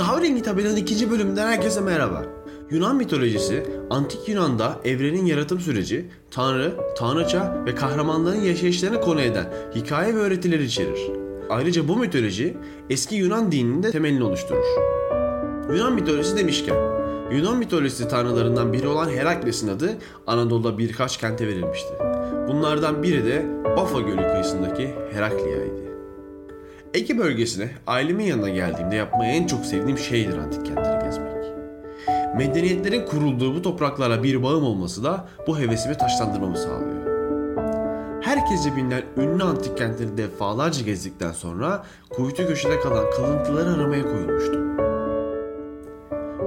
Kahverengi tabelanın ikinci bölümünden herkese merhaba. Yunan mitolojisi, antik Yunan'da evrenin yaratım süreci, tanrı, tanrıça ve kahramanların yaşayışlarını konu eden hikaye ve öğretiler içerir. Ayrıca bu mitoloji eski Yunan dininin de temelini oluşturur. Yunan mitolojisi demişken, Yunan mitolojisi tanrılarından biri olan Herakles'in adı Anadolu'da birkaç kente verilmişti. Bunlardan biri de Bafa Gölü kıyısındaki Heraklia'ydı. Ege bölgesine ailemin yanına geldiğimde yapmayı en çok sevdiğim şeydir antik kentleri gezmek. Medeniyetlerin kurulduğu bu topraklara bir bağım olması da bu hevesimi taşlandırmamı sağlıyor. Herkesce bilinen ünlü antik kentleri defalarca gezdikten sonra kuytu köşede kalan kalıntıları aramaya koyulmuştum.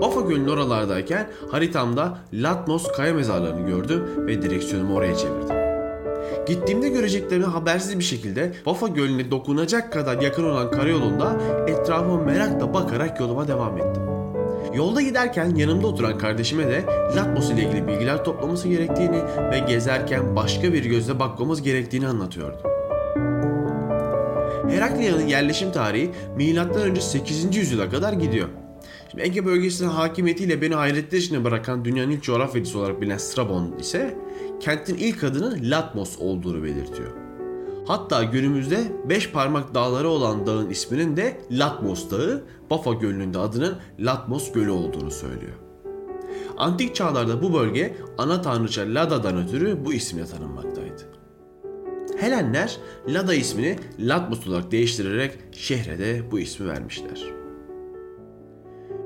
Bafa Gölü'nün oralardayken haritamda Latmos kaya mezarlarını gördüm ve direksiyonumu oraya çevirdim. Gittiğimde göreceklerimi habersiz bir şekilde Bafa Gölü'ne dokunacak kadar yakın olan karayolunda etrafıma merakla bakarak yoluma devam ettim. Yolda giderken yanımda oturan kardeşime de Latmos ile ilgili bilgiler toplaması gerektiğini ve gezerken başka bir gözle bakmamız gerektiğini anlatıyordum. Heraklia'nın yerleşim tarihi M.Ö. 8. yüzyıla kadar gidiyor. Şimdi Ege bölgesinin hakimiyetiyle beni hayretler içine bırakan dünyanın ilk coğrafyacısı olarak bilinen Strabon ise kentin ilk adının Latmos olduğunu belirtiyor. Hatta günümüzde beş parmak dağları olan dağın isminin de Latmos Dağı, Bafa Gölü'nün de adının Latmos Gölü olduğunu söylüyor. Antik çağlarda bu bölge ana tanrıça Lada'dan ötürü bu isimle tanınmaktaydı. Helenler Lada ismini Latmos olarak değiştirerek şehre de bu ismi vermişler.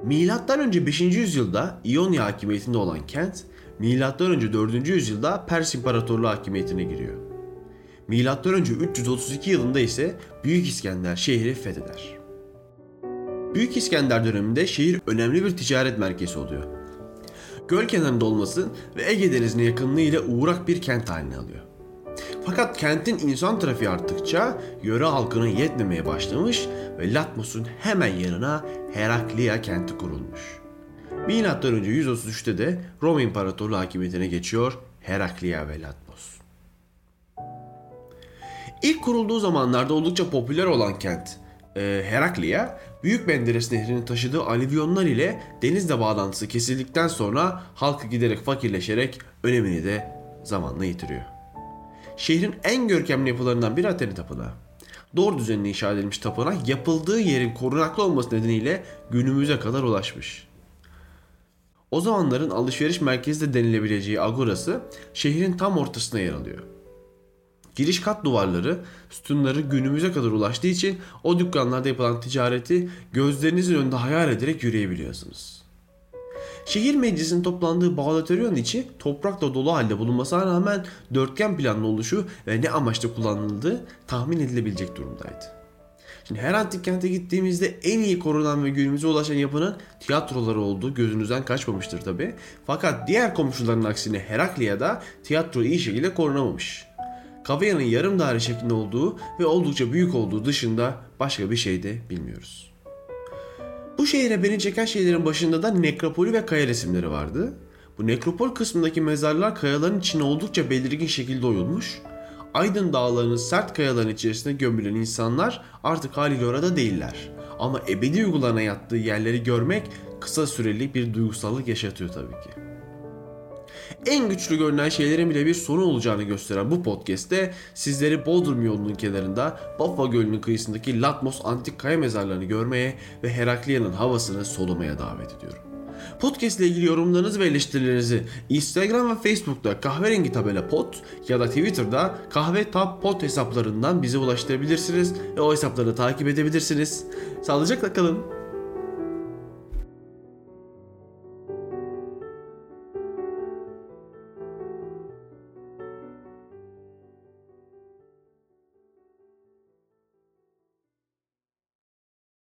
Milattan önce 5. yüzyılda İonya hakimiyetinde olan kent, milattan önce 4. yüzyılda Pers İmparatorluğu hakimiyetine giriyor. Milattan önce 332 yılında ise Büyük İskender şehri fetheder. Büyük İskender döneminde şehir önemli bir ticaret merkezi oluyor. Göl kenarında olması ve Ege Denizi'ne yakınlığı ile uğrak bir kent haline alıyor. Fakat kentin insan trafiği arttıkça yöre halkının yetmemeye başlamış ve Latmos'un hemen yanına Heraklia kenti kurulmuş. Milattan önce 133'te de Roma İmparatorluğu hakimiyetine geçiyor Heraklia ve Latmos. İlk kurulduğu zamanlarda oldukça popüler olan kent e, Heraklia, Büyük Menderes Nehri'nin taşıdığı alüvyonlar ile denizle bağlantısı kesildikten sonra halkı giderek fakirleşerek önemini de zamanla yitiriyor. Şehrin en görkemli yapılarından biri Athena Tapınağı. Doğru düzenli inşa edilmiş tapınak yapıldığı yerin korunaklı olması nedeniyle günümüze kadar ulaşmış. O zamanların alışveriş merkezi de denilebileceği Agora'sı şehrin tam ortasına yer alıyor. Giriş kat duvarları, sütunları günümüze kadar ulaştığı için o dükkanlarda yapılan ticareti gözlerinizin önünde hayal ederek yürüyebiliyorsunuz. Şehir meclisinin toplandığı Bağdatöryon'un içi toprakla dolu halde bulunmasına rağmen dörtgen planlı oluşu ve ne amaçla kullanıldığı tahmin edilebilecek durumdaydı. Şimdi her antik kente gittiğimizde en iyi korunan ve günümüze ulaşan yapının tiyatroları olduğu gözünüzden kaçmamıştır tabi. Fakat diğer komşuların aksine Heraklia'da tiyatro iyi şekilde korunamamış. Kavya'nın yarım daire şeklinde olduğu ve oldukça büyük olduğu dışında başka bir şey de bilmiyoruz. Bu şehre beni çeken şeylerin başında da nekropolü ve kaya resimleri vardı. Bu nekropol kısmındaki mezarlar kayaların içine oldukça belirgin şekilde oyulmuş. Aydın dağlarının sert kayaların içerisinde gömülen insanlar artık haliyle orada değiller. Ama ebedi uygularına yattığı yerleri görmek kısa süreli bir duygusallık yaşatıyor tabii ki. En güçlü görünen şeylerin bile bir sonu olacağını gösteren bu podcast'te sizleri Bodrum yolunun kenarında Bafa Gölü'nün kıyısındaki Latmos antik kaya mezarlarını görmeye ve Heraklia'nın havasını solumaya davet ediyorum. Podcast ile ilgili yorumlarınızı ve eleştirilerinizi Instagram ve Facebook'ta kahverengi tabela pod ya da Twitter'da kahve tab pod hesaplarından bize ulaştırabilirsiniz ve o hesapları takip edebilirsiniz. Sağlıcakla kalın.